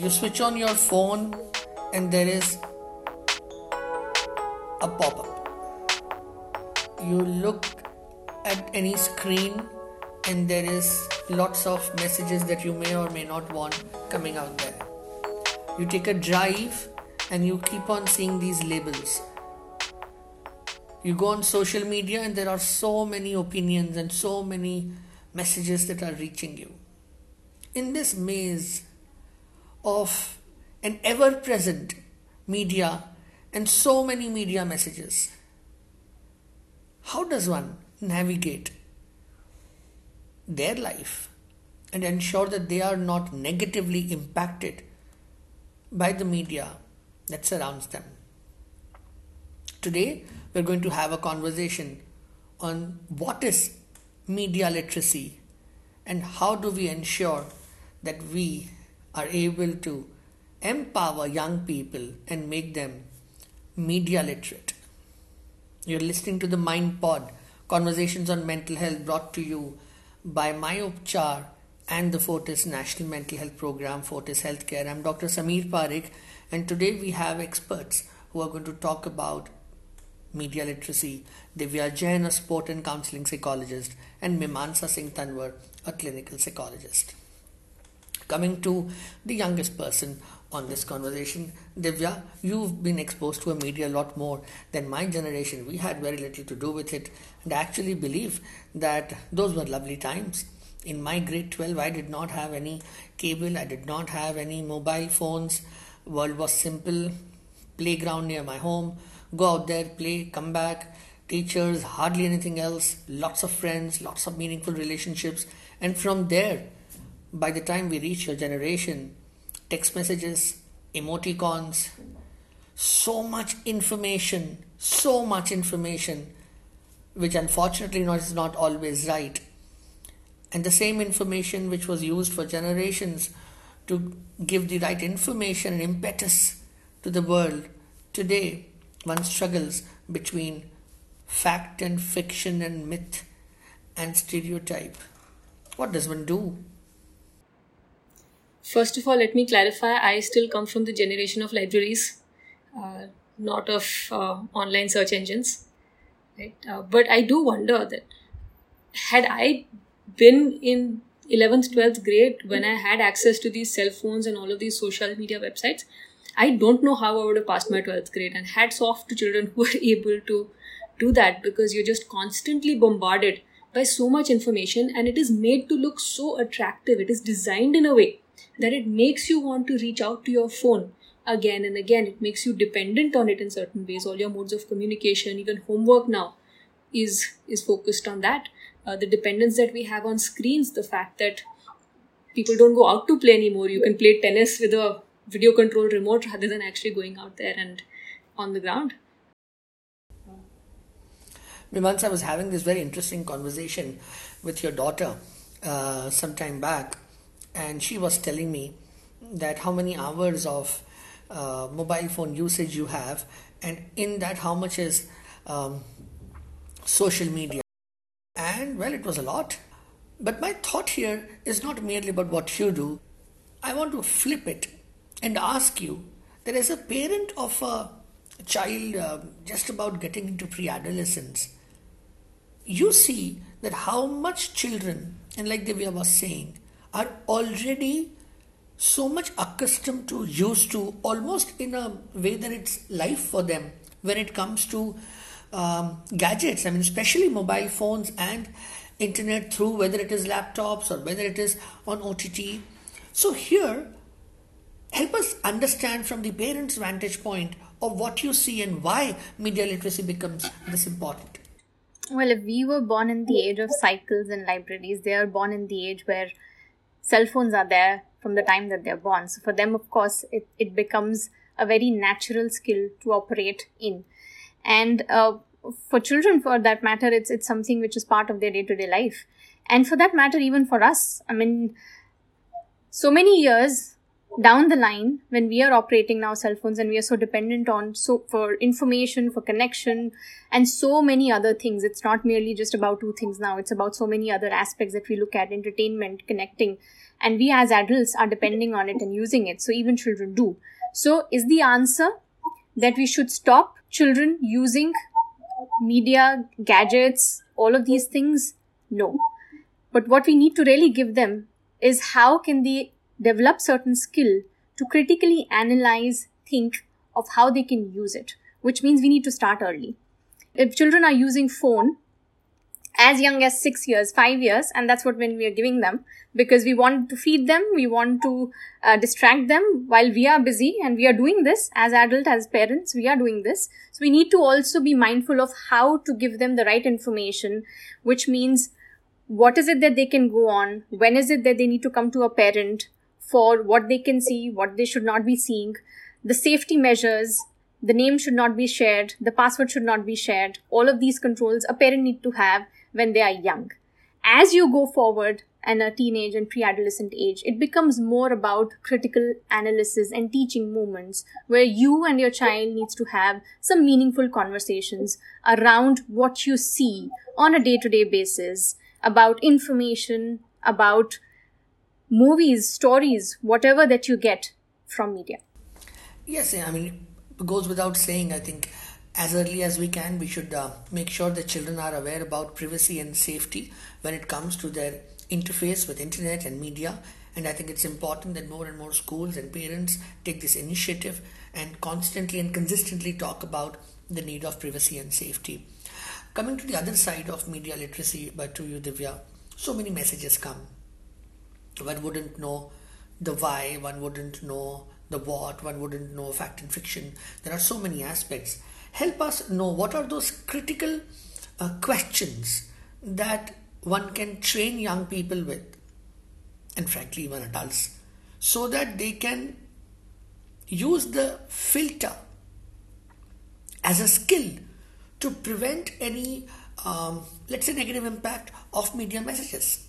You switch on your phone and there is a pop up. You look at any screen and there is lots of messages that you may or may not want coming out there. You take a drive and you keep on seeing these labels. You go on social media and there are so many opinions and so many messages that are reaching you. In this maze of an ever present media and so many media messages, how does one navigate their life and ensure that they are not negatively impacted by the media that surrounds them? Today, we're going to have a conversation on what is media literacy and how do we ensure that we are able to empower young people and make them media literate. You're listening to the Mind Pod, conversations on mental health brought to you by myUpchar and the Fortis National Mental Health Program, Fortis Healthcare. I'm Dr. Samir Parikh, and today we have experts who are going to talk about media literacy, Divya Jain, a sport and counseling psychologist, and Mimansa Singh Tanwar, a clinical psychologist. Coming to the youngest person on this conversation, Divya, you've been exposed to a media a lot more than my generation. We had very little to do with it, and I actually believe that those were lovely times. In my grade 12, I did not have any cable, I did not have any mobile phones. World was simple, playground near my home, go out there, play, come back, teachers, hardly anything else, lots of friends, lots of meaningful relationships, and from there, by the time we reach your generation, text messages, emoticons, so much information, so much information, which unfortunately is not always right. And the same information which was used for generations to give the right information and impetus to the world, today one struggles between fact and fiction and myth and stereotype. What does one do? First of all, let me clarify I still come from the generation of libraries, uh, not of uh, online search engines. Right? Uh, but I do wonder that had I been in 11th, 12th grade when I had access to these cell phones and all of these social media websites, I don't know how I would have passed my 12th grade. And hats off to children who are able to do that because you're just constantly bombarded by so much information and it is made to look so attractive. It is designed in a way that it makes you want to reach out to your phone again and again. It makes you dependent on it in certain ways. All your modes of communication, even homework now, is is focused on that. Uh, the dependence that we have on screens, the fact that people don't go out to play anymore. You can play tennis with a video control remote rather than actually going out there and on the ground. Once I was having this very interesting conversation with your daughter uh, some time back, and she was telling me that how many hours of uh, mobile phone usage you have, and in that how much is um, social media. And well, it was a lot. But my thought here is not merely about what you do. I want to flip it and ask you that as a parent of a child uh, just about getting into pre adolescence, you see that how much children, and like Divya was saying, are already so much accustomed to, used to, almost in a way that it's life for them when it comes to um, gadgets. I mean, especially mobile phones and internet through whether it is laptops or whether it is on OTT. So, here, help us understand from the parent's vantage point of what you see and why media literacy becomes this important. Well, if we were born in the age of cycles and libraries, they are born in the age where cell phones are there from the time that they're born. So for them, of course, it, it becomes a very natural skill to operate in. And uh, for children, for that matter, it's, it's something which is part of their day to day life. And for that matter, even for us, I mean, so many years down the line when we are operating now cell phones and we are so dependent on so for information for connection and so many other things. It's not merely just about two things now. It's about so many other aspects that we look at entertainment connecting. And we as adults are depending on it and using it. So even children do. So is the answer that we should stop children using media gadgets all of these things? No. But what we need to really give them is how can they develop certain skill to critically analyze, think of how they can use it, which means we need to start early. If children are using phone as young as six years, five years, and that's what when we are giving them because we want to feed them, we want to uh, distract them while we are busy, and we are doing this as adult, as parents, we are doing this. So we need to also be mindful of how to give them the right information, which means what is it that they can go on, when is it that they need to come to a parent, for what they can see, what they should not be seeing, the safety measures, the name should not be shared, the password should not be shared. All of these controls a parent need to have when they are young. As you go forward and a teenage and pre-adolescent age, it becomes more about critical analysis and teaching moments where you and your child needs to have some meaningful conversations around what you see on a day-to-day basis about information, about movies, stories, whatever that you get from media. Yes, I mean, it goes without saying, I think as early as we can, we should uh, make sure that children are aware about privacy and safety when it comes to their interface with internet and media. And I think it's important that more and more schools and parents take this initiative and constantly and consistently talk about the need of privacy and safety. Coming to the other side of media literacy, but to you, Divya, so many messages come one wouldn't know the why, one wouldn't know the what, one wouldn't know fact and fiction. There are so many aspects. Help us know what are those critical uh, questions that one can train young people with, and frankly, even adults, so that they can use the filter as a skill to prevent any, um, let's say, negative impact of media messages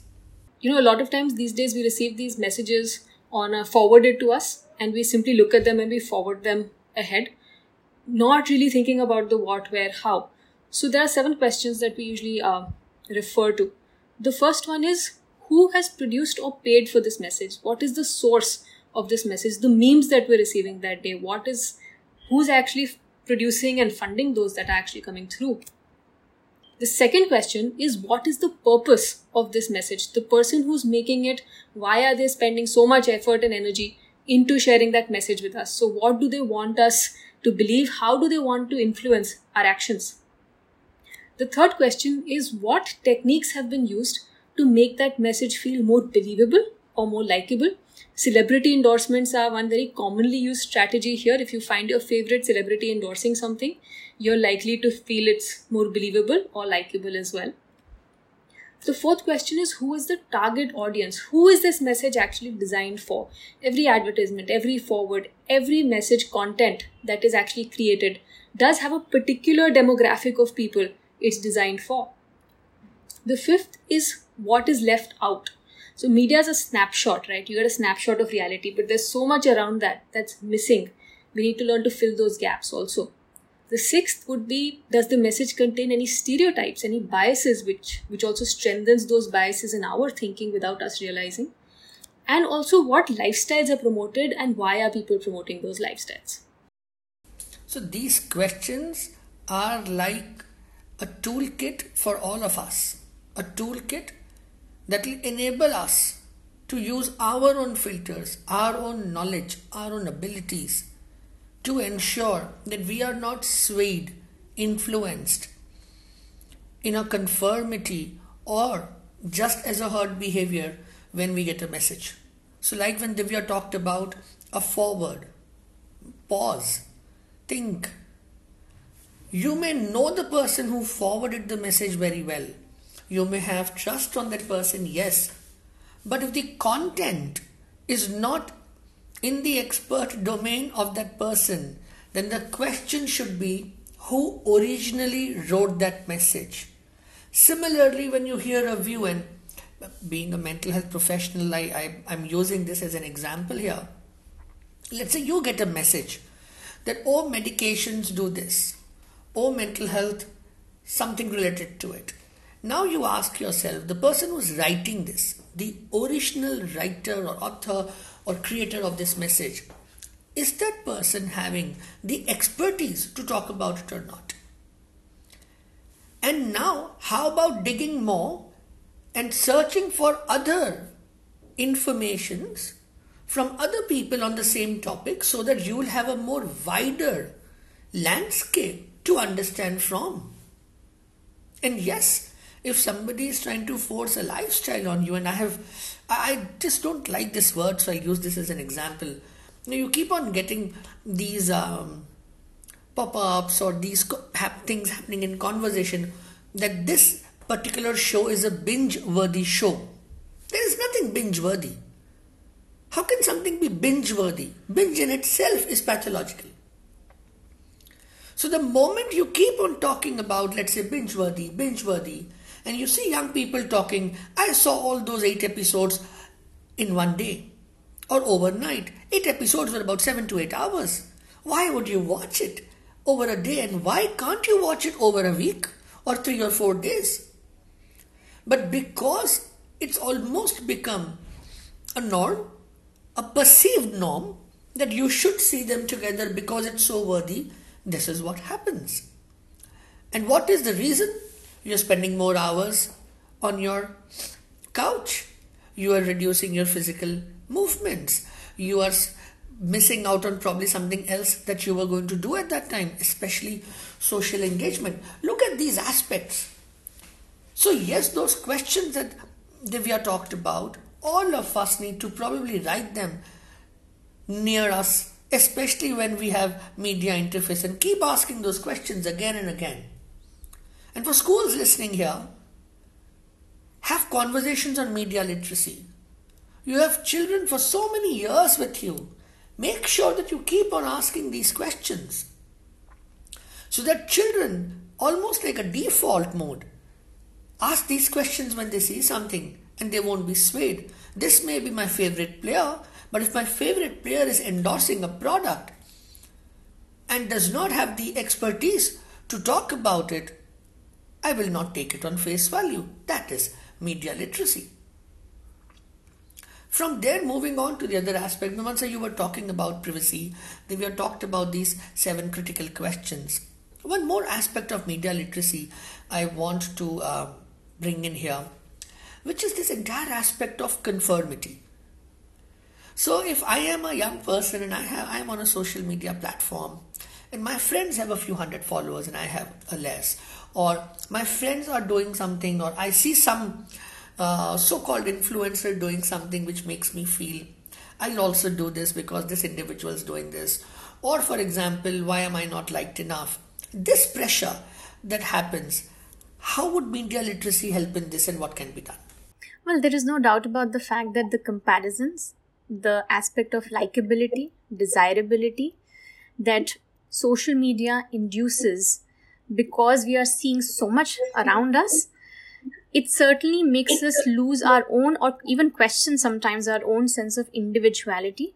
you know a lot of times these days we receive these messages on a forwarded to us and we simply look at them and we forward them ahead not really thinking about the what where how. So there are seven questions that we usually uh, refer to. The first one is who has produced or paid for this message? What is the source of this message? The memes that we're receiving that day? What is who's actually producing and funding those that are actually coming through the second question is what is the purpose of this message? The person who's making it, why are they spending so much effort and energy into sharing that message with us? So, what do they want us to believe? How do they want to influence our actions? The third question is what techniques have been used to make that message feel more believable or more likable? Celebrity endorsements are one very commonly used strategy here. If you find your favorite celebrity endorsing something, you're likely to feel it's more believable or likable as well. The fourth question is who is the target audience? Who is this message actually designed for? Every advertisement, every forward, every message content that is actually created does have a particular demographic of people it's designed for. The fifth is what is left out. So, media is a snapshot, right? You get a snapshot of reality, but there's so much around that that's missing. We need to learn to fill those gaps also. The sixth would be does the message contain any stereotypes, any biases, which, which also strengthens those biases in our thinking without us realizing? And also, what lifestyles are promoted and why are people promoting those lifestyles? So, these questions are like a toolkit for all of us, a toolkit that will enable us to use our own filters, our own knowledge, our own abilities to ensure that we are not swayed, influenced in a conformity or just as a herd behavior when we get a message. So, like when Divya talked about a forward, pause, think. You may know the person who forwarded the message very well. You may have trust on that person, yes. But if the content is not in the expert domain of that person, then the question should be who originally wrote that message. Similarly, when you hear a view, and being a mental health professional, I, I, I'm using this as an example here. let's say you get a message that all medications do this, oh mental health, something related to it. Now you ask yourself, the person who's writing this, the original writer or author or creator of this message, is that person having the expertise to talk about it or not? And now, how about digging more and searching for other informations from other people on the same topic so that you will have a more wider landscape to understand from? And yes, if somebody is trying to force a lifestyle on you, and I have, I just don't like this word, so I use this as an example. You, keep on getting these um, pop-ups or these things happening in conversation that this particular show is a binge-worthy show. There is nothing binge-worthy. How can something be binge-worthy? Binge in itself is pathological. So the moment you keep on talking about, let's say, binge-worthy, binge-worthy, and you see young people talking, I saw all those eight episodes in one day or overnight. Eight episodes were about seven to eight hours. Why would you watch it? over a day and why can't you watch it over a week or three or four days? But because it's almost become a norm, a perceived norm, that you should see them together because it's so worthy, this is what happens. And what is the reason? You're spending more hours on your couch. You are reducing your physical movements. You are missing out on probably something else that you were going to do at that time, especially social engagement. Look at these aspects. So, yes, those questions that Divya talked about, all of us need to probably write them near us, especially when we have media interface, and keep asking those questions again and again. And for schools listening here, have conversations on media literacy. You have children for so many years with you Make sure that you keep on asking these questions so that children, almost like a default mode, ask these questions when they see something and they won't be swayed. This may be my favorite player, but if my favorite player is endorsing a product and does not have the expertise to talk about it, I will not take it on face value. That is media literacy. From there, moving on to the other aspect, once you were talking about privacy, then we have talked about these seven critical questions. One more aspect of media literacy I want to uh, bring in here, which is this entire aspect of conformity. So, if I am a young person and I have I am on a social media platform, and my friends have a few hundred followers and I have a less, or my friends are doing something, or I see some uh, so-called influencer doing something which makes me feel I'll also do this because this individual is doing this. Or, for example, why am I not liked enough? This pressure that happens, how would media literacy help in this and what can be done? Well, there is no doubt about the fact that the comparisons, the aspect of likability, desirability that social media induces because we are seeing so much around us it certainly makes us lose our own or even question sometimes our own sense of individuality,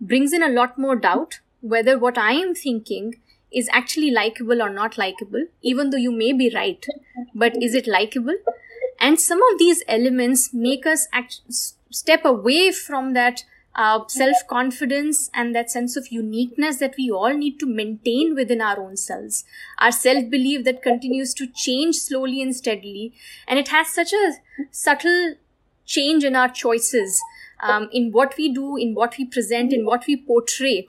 brings in a lot more doubt whether what I am thinking is actually likable or not likable, even though you may be right, but is it likable? And some of these elements make us act- step away from that uh, self confidence and that sense of uniqueness that we all need to maintain within our own selves. Our self belief that continues to change slowly and steadily. And it has such a subtle change in our choices, um, in what we do, in what we present, in what we portray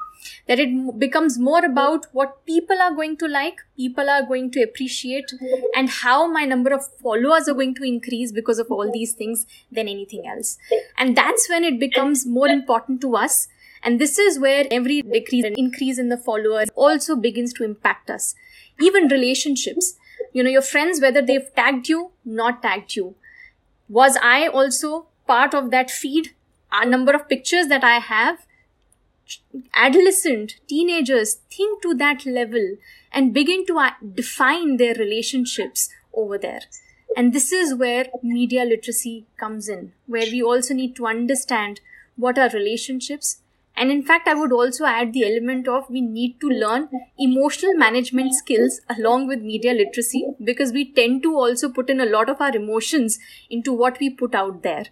that it becomes more about what people are going to like, people are going to appreciate, and how my number of followers are going to increase because of all these things than anything else. And that's when it becomes more important to us. And this is where every decrease and increase in the followers also begins to impact us. Even relationships, you know, your friends, whether they've tagged you, not tagged you. Was I also part of that feed? A number of pictures that I have adolescent teenagers think to that level and begin to uh, define their relationships over there and this is where media literacy comes in where we also need to understand what are relationships and in fact, I would also add the element of we need to learn emotional management skills along with media literacy because we tend to also put in a lot of our emotions into what we put out there.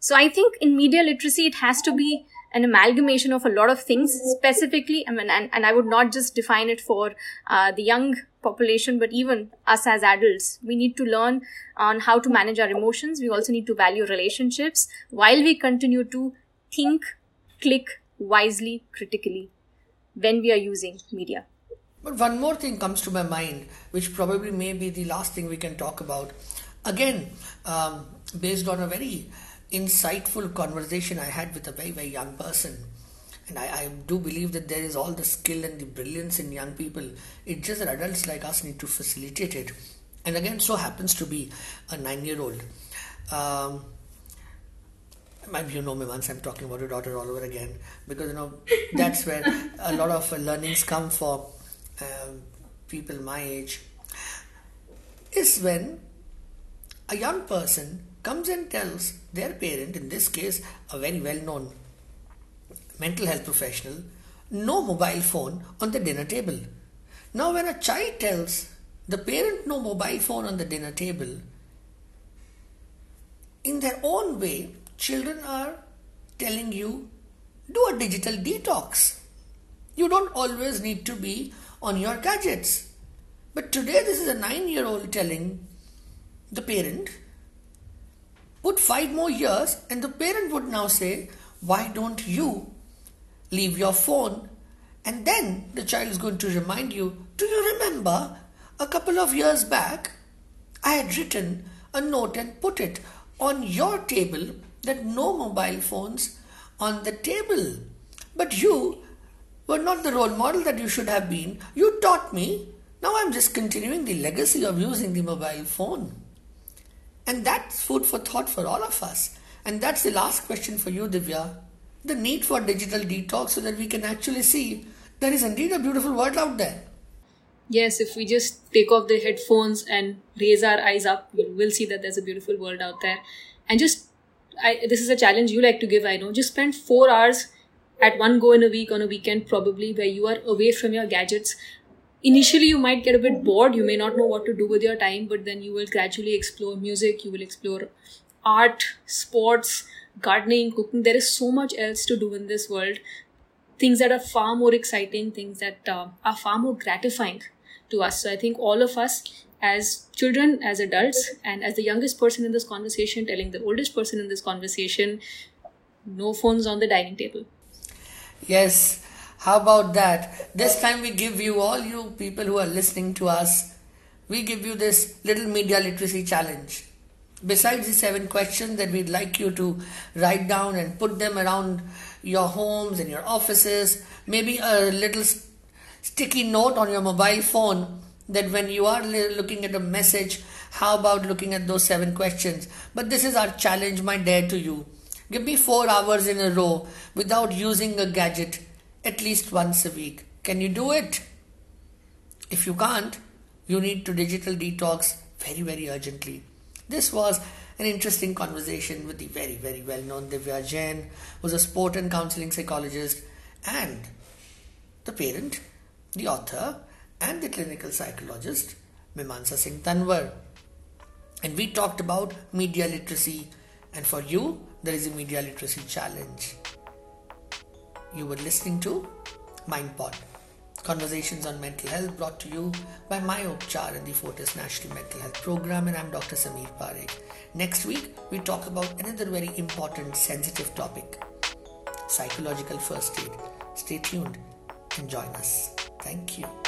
So I think in media literacy, it has to be an amalgamation of a lot of things specifically I mean, and, and i would not just define it for uh, the young population but even us as adults we need to learn on how to manage our emotions we also need to value relationships while we continue to think click wisely, critically when we are using media. But one more thing comes to my mind, which probably may be the last thing we can talk about. Again, um, based on a very insightful conversation I had with a very, very young person. And I, I, do believe that there is all the skill and the brilliance in young people. It's just that adults like us need to facilitate it. And again, so happens to be a nine year old. Um, maybe you know me once I'm talking about your daughter all over again because you know that's where a lot of learnings come for um, people my age is when a young person comes and tells their parent in this case a very well known mental health professional no mobile phone on the dinner table now when a child tells the parent no mobile phone on the dinner table in their own way children are telling you do a digital detox. You don't always need to be on your gadgets. But today, this is a nine year old telling the parent, put five more years, and the parent would now say, Why don't you leave your phone? And then the child is going to remind you, Do you remember a couple of years back? I had written a note and put it on your table that no mobile phones on the table. But you were not the role model that you should have been. You taught me. Now I'm just continuing the legacy of using the mobile phone. And that's food for thought for all of us. And that's the last question for you, Divya. The need for digital detox so that we can actually see there is indeed a beautiful world out there. Yes, if we just take off the headphones and raise our eyes up, we'll see that there's a beautiful world out there. And just I, this is a challenge you like to give, I know. Just spend four hours at one go in a week on a weekend, probably, where you are away from your gadgets. Initially, you might get a bit bored. You may not know what to do with your time, but then you will gradually explore music, you will explore art, sports, gardening, cooking. There is so much else to do in this world. Things that are far more exciting, things that uh, are far more gratifying to us. So I think all of us as children, as adults, and as the youngest person in this conversation, telling the oldest person in this conversation, no phones on the dining table. Yes, how about that? This time we give you, all you people who are listening to us, we give you this little media literacy challenge. Besides the seven questions that we'd like you to write down and put them around your homes and your offices, maybe a little sticky note on your mobile phone that when you are looking at a message, how about looking at those seven questions? But this is our challenge, my dare to you. Give me four hours in a row without using a gadget at least once a week. Can you do it? If you can't, you need to digital detox very, very urgently. This was an interesting conversation with the very, very well known Divya Jain, who's a sport and counseling psychologist, and the parent, the author, and the clinical psychologist Mimansa Singh Tanwar. And we talked about media literacy, and for you, there is a media literacy challenge. You were listening to MindPod, conversations on mental health brought to you by myUpchar and the Fortis National Mental Health Program, and I'm Dr. Samir Parikh. Next week, we talk about another very important, sensitive topic psychological first aid. Stay tuned and join us. Thank you.